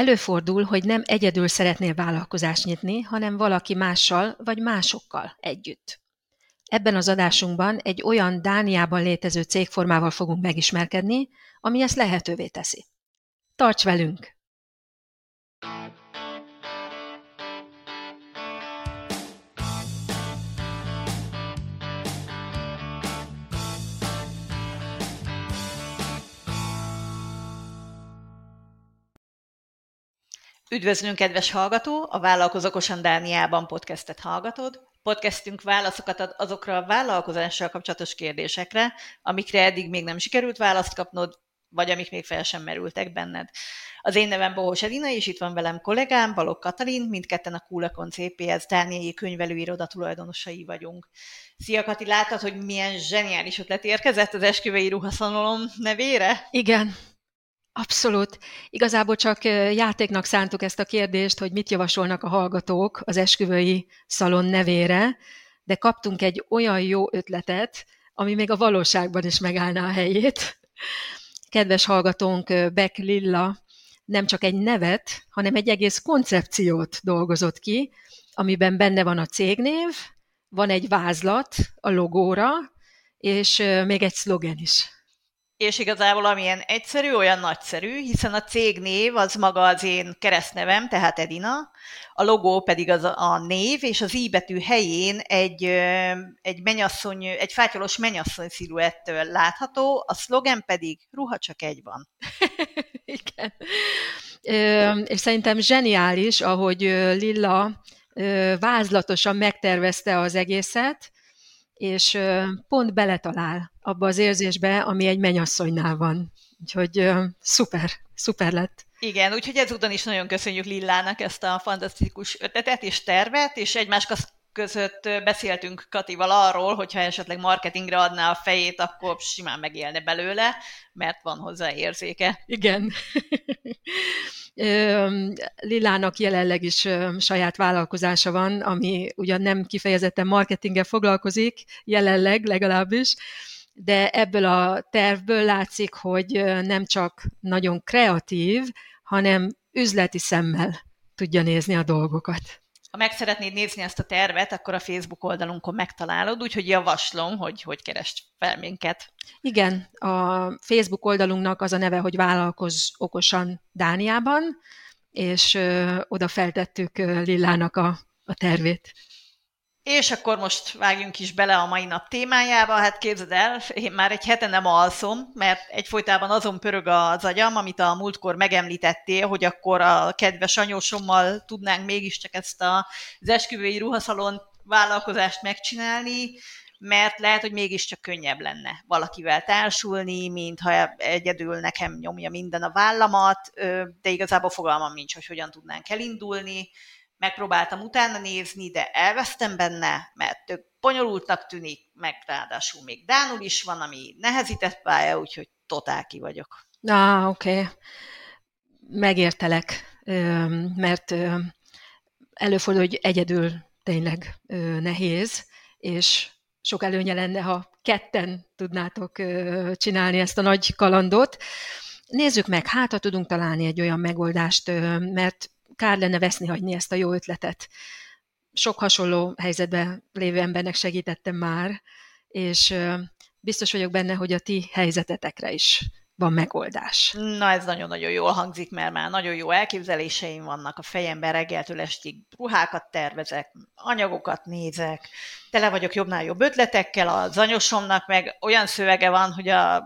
Előfordul, hogy nem egyedül szeretnél vállalkozást nyitni, hanem valaki mással vagy másokkal együtt. Ebben az adásunkban egy olyan Dániában létező cégformával fogunk megismerkedni, ami ezt lehetővé teszi. Tarts velünk! Üdvözlünk, kedves hallgató! A Vállalkozókosan Dániában podcastet hallgatod. Podcastünk válaszokat ad azokra a vállalkozással kapcsolatos kérdésekre, amikre eddig még nem sikerült választ kapnod, vagy amik még fel sem merültek benned. Az én nevem Bohós Edina, és itt van velem kollégám, Balog Katalin, mindketten a Kulakon CPS Dániai könyvelőiroda tulajdonosai vagyunk. Szia Kati, láttad, hogy milyen zseniális ötlet érkezett az esküvői ruhaszalom nevére? Igen, Abszolút. Igazából csak játéknak szántuk ezt a kérdést, hogy mit javasolnak a hallgatók az esküvői szalon nevére, de kaptunk egy olyan jó ötletet, ami még a valóságban is megállná a helyét. Kedves hallgatónk Beck Lilla nem csak egy nevet, hanem egy egész koncepciót dolgozott ki, amiben benne van a cégnév, van egy vázlat a logóra, és még egy szlogen is és igazából amilyen egyszerű, olyan nagyszerű, hiszen a cégnév az maga az én keresztnevem, tehát Edina, a logó pedig az a név, és az i íbetű helyén egy, egy, menyasszony, egy fátyolos menyasszony sziluettől látható, a szlogen pedig ruha csak egy van. Igen. és szerintem zseniális, ahogy Lilla vázlatosan megtervezte az egészet, és pont beletalál abba az érzésbe, ami egy menyasszonynál van. Úgyhogy szuper, szuper lett. Igen, úgyhogy ezúton is nagyon köszönjük Lillának ezt a fantasztikus ötletet és tervet, és egymás között beszéltünk Katival arról, hogyha esetleg marketingre adná a fejét, akkor simán megélne belőle, mert van hozzá érzéke. Igen. Lilának jelenleg is saját vállalkozása van, ami ugyan nem kifejezetten marketinggel foglalkozik, jelenleg legalábbis, de ebből a tervből látszik, hogy nem csak nagyon kreatív, hanem üzleti szemmel tudja nézni a dolgokat. Ha meg szeretnéd nézni ezt a tervet, akkor a Facebook oldalunkon megtalálod, úgyhogy javaslom, hogy hogy keresd fel minket. Igen, a Facebook oldalunknak az a neve, hogy Vállalkozz okosan Dániában, és ö, oda feltettük ö, Lillának a, a tervét. És akkor most vágjunk is bele a mai nap témájába. Hát képzeld el, én már egy hete nem alszom, mert egyfolytában azon pörög az agyam, amit a múltkor megemlítettél, hogy akkor a kedves anyósommal tudnánk mégiscsak ezt az esküvői ruhaszalon vállalkozást megcsinálni, mert lehet, hogy mégiscsak könnyebb lenne valakivel társulni, mint ha egyedül nekem nyomja minden a vállamat, de igazából fogalmam nincs, hogy hogyan tudnánk elindulni megpróbáltam utána nézni, de elvesztem benne, mert tök bonyolultnak tűnik, meg ráadásul még Dánul is van, ami nehezített pálya, úgyhogy totál ki vagyok. Ah, oké. Okay. Megértelek, mert előfordul, hogy egyedül tényleg nehéz, és sok előnye lenne, ha ketten tudnátok csinálni ezt a nagy kalandot. Nézzük meg, hát ha tudunk találni egy olyan megoldást, mert kár lenne veszni hagyni ezt a jó ötletet. Sok hasonló helyzetben lévő embernek segítettem már, és biztos vagyok benne, hogy a ti helyzetetekre is van megoldás. Na, ez nagyon-nagyon jól hangzik, mert már nagyon jó elképzeléseim vannak a fejemben reggeltől estig. Ruhákat tervezek, anyagokat nézek, tele vagyok jobbnál jobb ötletekkel, az anyosomnak meg olyan szövege van, hogy a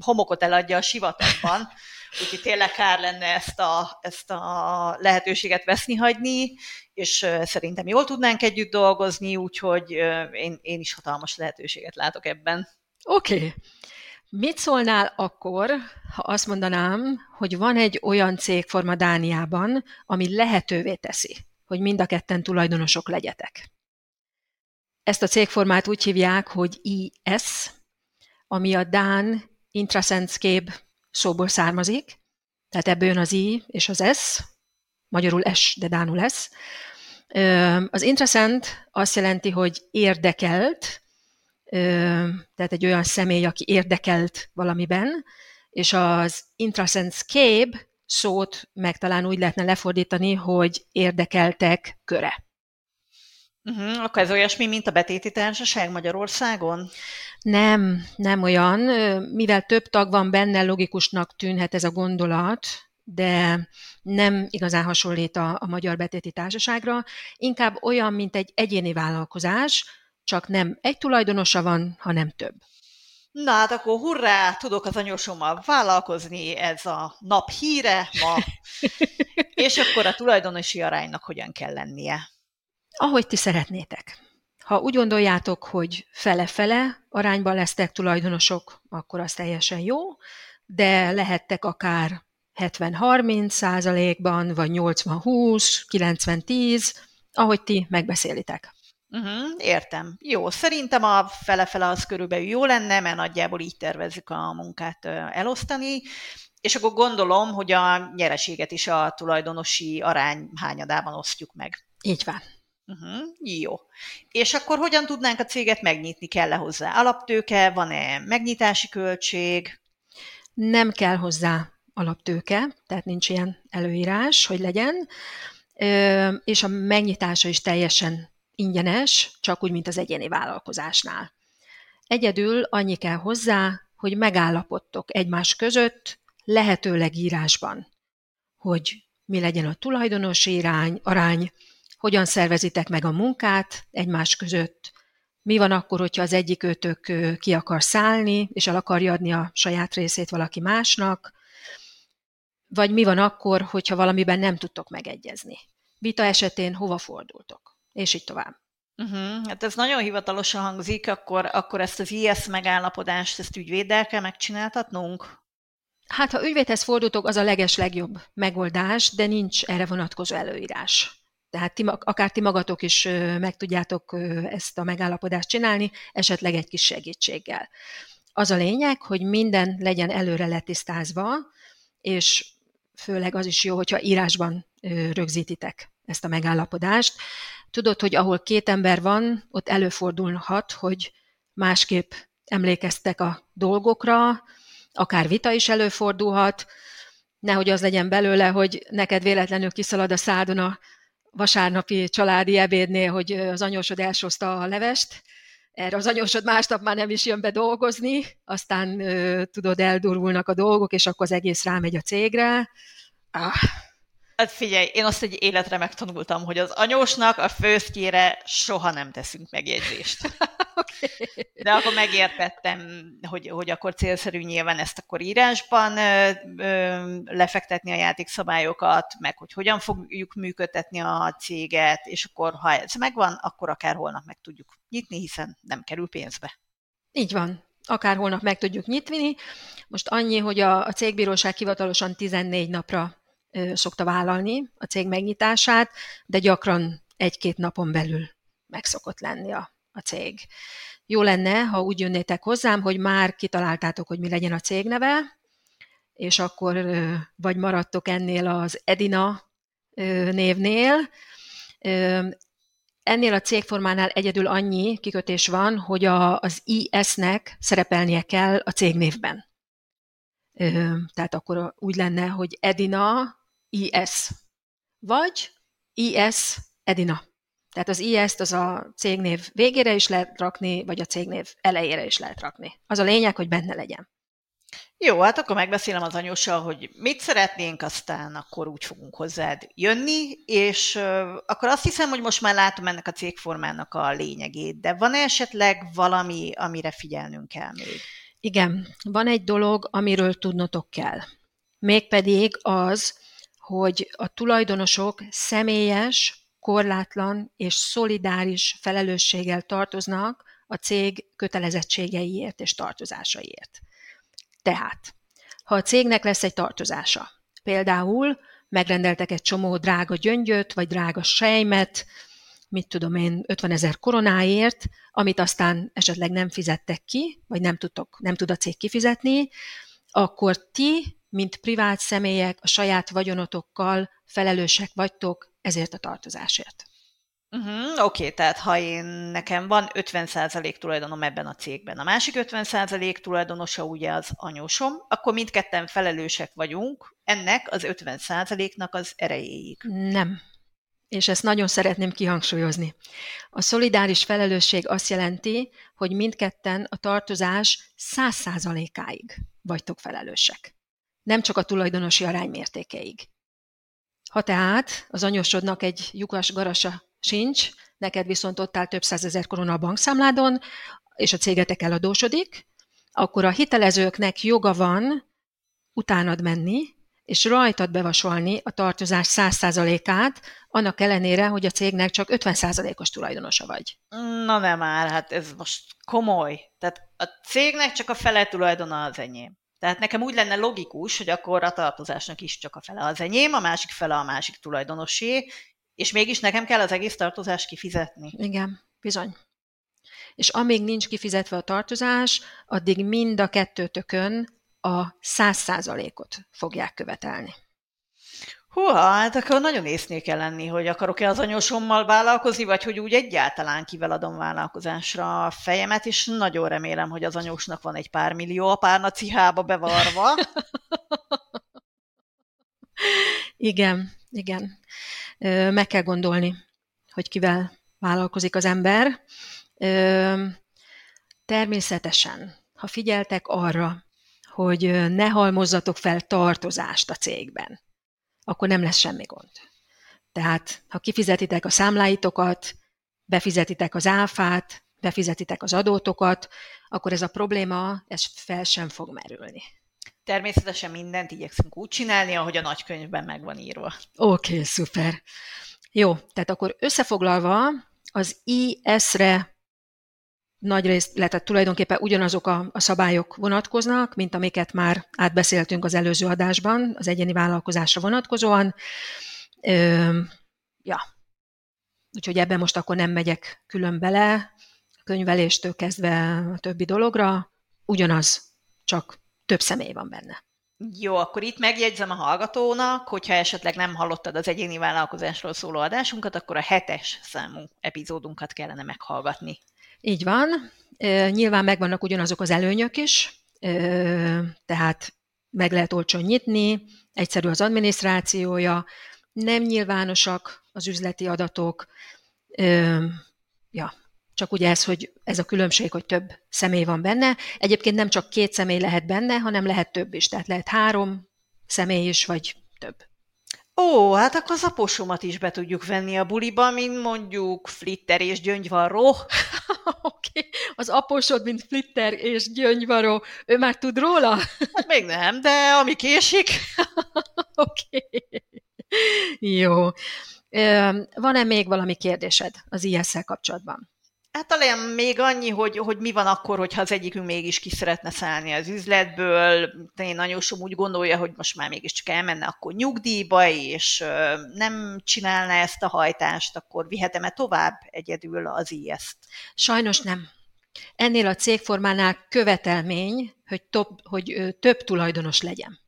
homokot eladja a sivatagban, úgyhogy tényleg kár lenne ezt a, ezt a lehetőséget veszni hagyni, és szerintem jól tudnánk együtt dolgozni, úgyhogy én, én is hatalmas lehetőséget látok ebben. Oké. Okay. Mit szólnál akkor, ha azt mondanám, hogy van egy olyan cégforma Dániában, ami lehetővé teszi, hogy mind a ketten tulajdonosok legyetek? Ezt a cégformát úgy hívják, hogy IS, ami a Dán Intrasendscape szóból származik, tehát ebből az I és az S, magyarul S, de Dánul S. Az intraszent azt jelenti, hogy érdekelt, tehát egy olyan személy, aki érdekelt valamiben, és az intraszentscape szót meg talán úgy lehetne lefordítani, hogy érdekeltek köre. Uh-huh, akkor ez olyasmi, mint a betéti társaság Magyarországon? Nem, nem olyan. Mivel több tag van benne, logikusnak tűnhet ez a gondolat, de nem igazán hasonlít a, a Magyar Betéti Társaságra. Inkább olyan, mint egy egyéni vállalkozás, csak nem egy tulajdonosa van, hanem több. Na hát akkor hurrá, tudok az anyósommal vállalkozni, ez a nap híre ma, és akkor a tulajdonosi aránynak hogyan kell lennie? Ahogy ti szeretnétek. Ha úgy gondoljátok, hogy fele-fele arányban lesztek tulajdonosok, akkor az teljesen jó, de lehettek akár 70-30 százalékban, vagy 80-20, 90-10, ahogy ti megbeszélitek. Uh-huh, értem. Jó, szerintem a fele-fele az körülbelül jó lenne, mert nagyjából így tervezzük a munkát elosztani, és akkor gondolom, hogy a nyereséget is a tulajdonosi arány hányadában osztjuk meg. Így van. Uh-huh, jó. És akkor hogyan tudnánk a céget megnyitni? Kell-e hozzá alaptőke? Van-e megnyitási költség? Nem kell hozzá alaptőke, tehát nincs ilyen előírás, hogy legyen, és a megnyitása is teljesen ingyenes, csak úgy, mint az egyéni vállalkozásnál. Egyedül annyi kell hozzá, hogy megállapodtok egymás között, lehetőleg írásban, hogy mi legyen a tulajdonosi irány, arány, hogyan szervezitek meg a munkát egymás között, mi van akkor, hogyha az egyik őtök ki akar szállni, és el akarja adni a saját részét valaki másnak, vagy mi van akkor, hogyha valamiben nem tudtok megegyezni. Vita esetén hova fordultok, és így tovább. Uh-huh. Hát ez nagyon hivatalosan hangzik, akkor, akkor ezt az IS megállapodást, ezt ügyvéddel kell megcsináltatnunk? Hát, ha ügyvédhez fordultok, az a leges legjobb megoldás, de nincs erre vonatkozó előírás. Tehát ti, akár ti magatok is meg tudjátok ezt a megállapodást csinálni, esetleg egy kis segítséggel. Az a lényeg, hogy minden legyen előre letisztázva, és főleg az is jó, hogyha írásban rögzítitek ezt a megállapodást. Tudod, hogy ahol két ember van, ott előfordulhat, hogy másképp emlékeztek a dolgokra, akár vita is előfordulhat, nehogy az legyen belőle, hogy neked véletlenül kiszalad a szádon a vasárnapi családi ebédnél, hogy az anyósod elsózta a levest, erre az anyósod másnap már nem is jön be dolgozni, aztán tudod, eldurulnak a dolgok, és akkor az egész rámegy a cégre. Ah. Hát figyelj, én azt egy életre megtanultam, hogy az anyósnak a főztjére soha nem teszünk megjegyzést. okay. De akkor megértettem, hogy, hogy akkor célszerű nyilván ezt akkor írásban ö, ö, lefektetni a játékszabályokat, meg hogy hogyan fogjuk működtetni a céget, és akkor ha ez megvan, akkor akár holnap meg tudjuk nyitni, hiszen nem kerül pénzbe. Így van. Akár holnap meg tudjuk nyitni. Most annyi, hogy a, a cégbíróság hivatalosan 14 napra szokta vállalni a cég megnyitását, de gyakran egy-két napon belül meg szokott lenni a a cég. Jó lenne, ha úgy jönnétek hozzám, hogy már kitaláltátok, hogy mi legyen a cégneve, és akkor vagy maradtok ennél az Edina névnél. Ennél a cégformánál egyedül annyi kikötés van, hogy a, az IS-nek szerepelnie kell a cégnévben. Tehát akkor úgy lenne, hogy Edina IS, vagy IS Edina. Tehát az IS-t az a cégnév végére is lehet rakni, vagy a cégnév elejére is lehet rakni. Az a lényeg, hogy benne legyen. Jó, hát akkor megbeszélem az anyóssal, hogy mit szeretnénk, aztán akkor úgy fogunk hozzád jönni, és akkor azt hiszem, hogy most már látom ennek a cégformának a lényegét, de van -e esetleg valami, amire figyelnünk kell még? Igen, van egy dolog, amiről tudnotok kell. Mégpedig az, hogy a tulajdonosok személyes korlátlan és szolidáris felelősséggel tartoznak a cég kötelezettségeiért és tartozásaiért. Tehát, ha a cégnek lesz egy tartozása, például megrendeltek egy csomó drága gyöngyöt, vagy drága sejmet, mit tudom én, 50 ezer koronáért, amit aztán esetleg nem fizettek ki, vagy nem, tudtok, nem tud a cég kifizetni, akkor ti, mint privát személyek a saját vagyonotokkal felelősek vagytok ezért a tartozásért. Uh-huh, Oké, okay, tehát ha én nekem van 50% tulajdonom ebben a cégben, a másik 50% tulajdonosa ugye az anyósom, akkor mindketten felelősek vagyunk ennek az 50%-nak az erejéig. Nem. És ezt nagyon szeretném kihangsúlyozni. A szolidáris felelősség azt jelenti, hogy mindketten a tartozás 100%-áig vagytok felelősek. Nem csak a tulajdonosi arány mértékeig. Ha tehát az anyósodnak egy lyukas garasa sincs, neked viszont ott áll több százezer korona a bankszámládon, és a cégetek eladósodik, akkor a hitelezőknek joga van utánad menni, és rajtad bevasolni a tartozás 100%-át, annak ellenére, hogy a cégnek csak 50%-os tulajdonosa vagy. Na nem már, hát ez most komoly. Tehát a cégnek csak a fele tulajdona az enyém. Tehát nekem úgy lenne logikus, hogy akkor a tartozásnak is csak a fele az enyém, a másik fele a másik tulajdonosé, és mégis nekem kell az egész tartozást kifizetni. Igen, bizony. És amíg nincs kifizetve a tartozás, addig mind a kettőtökön a száz százalékot fogják követelni. Húha, hát akkor nagyon észnél kell lenni, hogy akarok-e az anyósommal vállalkozni, vagy hogy úgy egyáltalán kivel adom vállalkozásra a fejemet, és nagyon remélem, hogy az anyósnak van egy pár millió a párna cihába bevarva. igen, igen meg kell gondolni, hogy kivel vállalkozik az ember. Természetesen, ha figyeltek arra, hogy ne halmozzatok fel tartozást a cégben, akkor nem lesz semmi gond. Tehát, ha kifizetitek a számláitokat, befizetitek az áfát, befizetitek az adótokat, akkor ez a probléma, ez fel sem fog merülni. Természetesen mindent igyekszünk úgy csinálni, ahogy a nagykönyvben meg van írva. Oké, okay, szuper. Jó, tehát akkor összefoglalva, az IS-re nagy részt, illetve tulajdonképpen ugyanazok a, a szabályok vonatkoznak, mint amiket már átbeszéltünk az előző adásban, az egyéni vállalkozásra vonatkozóan. Ö, ja, úgyhogy ebben most akkor nem megyek külön bele, könyveléstől kezdve a többi dologra, ugyanaz, csak több személy van benne. Jó, akkor itt megjegyzem a hallgatónak, hogyha esetleg nem hallottad az egyéni vállalkozásról szóló adásunkat, akkor a hetes számú epizódunkat kellene meghallgatni. Így van. Nyilván megvannak ugyanazok az előnyök is, tehát meg lehet olcsón nyitni, egyszerű az adminisztrációja, nem nyilvánosak az üzleti adatok, ja, csak ugye ez, hogy ez a különbség, hogy több személy van benne. Egyébként nem csak két személy lehet benne, hanem lehet több is. Tehát lehet három személy is, vagy több. Ó, hát akkor az aposomat is be tudjuk venni a buliba, mint mondjuk Flitter és Gyöngyvarró. Oké, okay. az aposod, mint Flitter és Gyöngyvarró, ő már tud róla? Hát még nem, de ami késik. Oké. Okay. Jó. Van-e még valami kérdésed az IS-szel kapcsolatban? Hát talán még annyi, hogy, hogy mi van akkor, hogyha az egyikünk mégis ki szeretne szállni az üzletből. Én sok úgy gondolja, hogy most már mégiscsak elmenne akkor nyugdíjba, és nem csinálna ezt a hajtást, akkor vihetem-e tovább egyedül az IS-t? Sajnos nem. Ennél a cégformánál követelmény, hogy, top, hogy több tulajdonos legyen.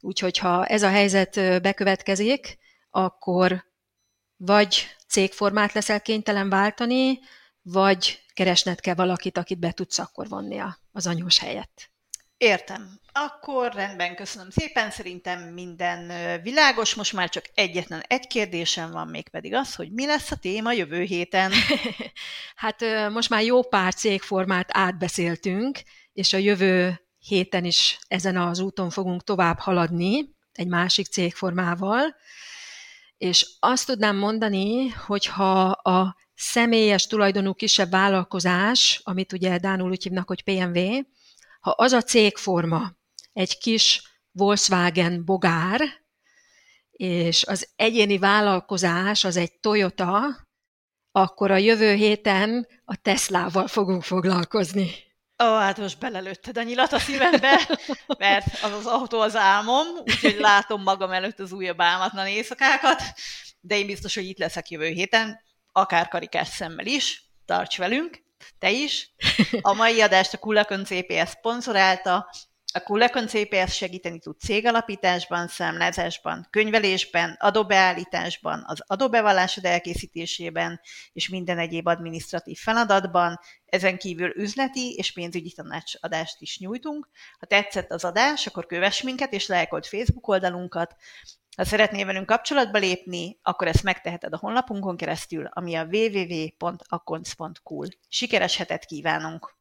Úgyhogy ha ez a helyzet bekövetkezik, akkor vagy cégformát leszel kénytelen váltani, vagy keresned kell valakit, akit be tudsz akkor vonni az anyós helyett. Értem. Akkor rendben, köszönöm szépen. Szerintem minden világos. Most már csak egyetlen egy kérdésem van, még pedig az, hogy mi lesz a téma jövő héten. hát most már jó pár cégformát átbeszéltünk, és a jövő héten is ezen az úton fogunk tovább haladni egy másik cégformával. És azt tudnám mondani, hogy ha a személyes tulajdonú kisebb vállalkozás, amit ugye Dánul úgy hívnak, hogy PMV, ha az a cégforma egy kis Volkswagen bogár, és az egyéni vállalkozás az egy Toyota, akkor a jövő héten a Teslával fogunk foglalkozni. Ó, hát most belelőtted a nyilat a szívembe, mert az az autó az álmom, úgyhogy látom magam előtt az újabb álmatlan éjszakákat, de én biztos, hogy itt leszek jövő héten, akár karikás szemmel is, tarts velünk, te is. A mai adást a Kullakön CPS szponzorálta, A Cool CPS segíteni tud cégalapításban, számlázásban, könyvelésben, adóbeállításban, az adóbevallásod elkészítésében és minden egyéb adminisztratív feladatban, ezen kívül üzleti és pénzügyi tanácsadást is nyújtunk. Ha tetszett az adás, akkor kövess minket és lájkold Facebook oldalunkat. Ha szeretnél velünk kapcsolatba lépni, akkor ezt megteheted a honlapunkon keresztül, ami a www.akkonc.cool. Sikeres hetet kívánunk!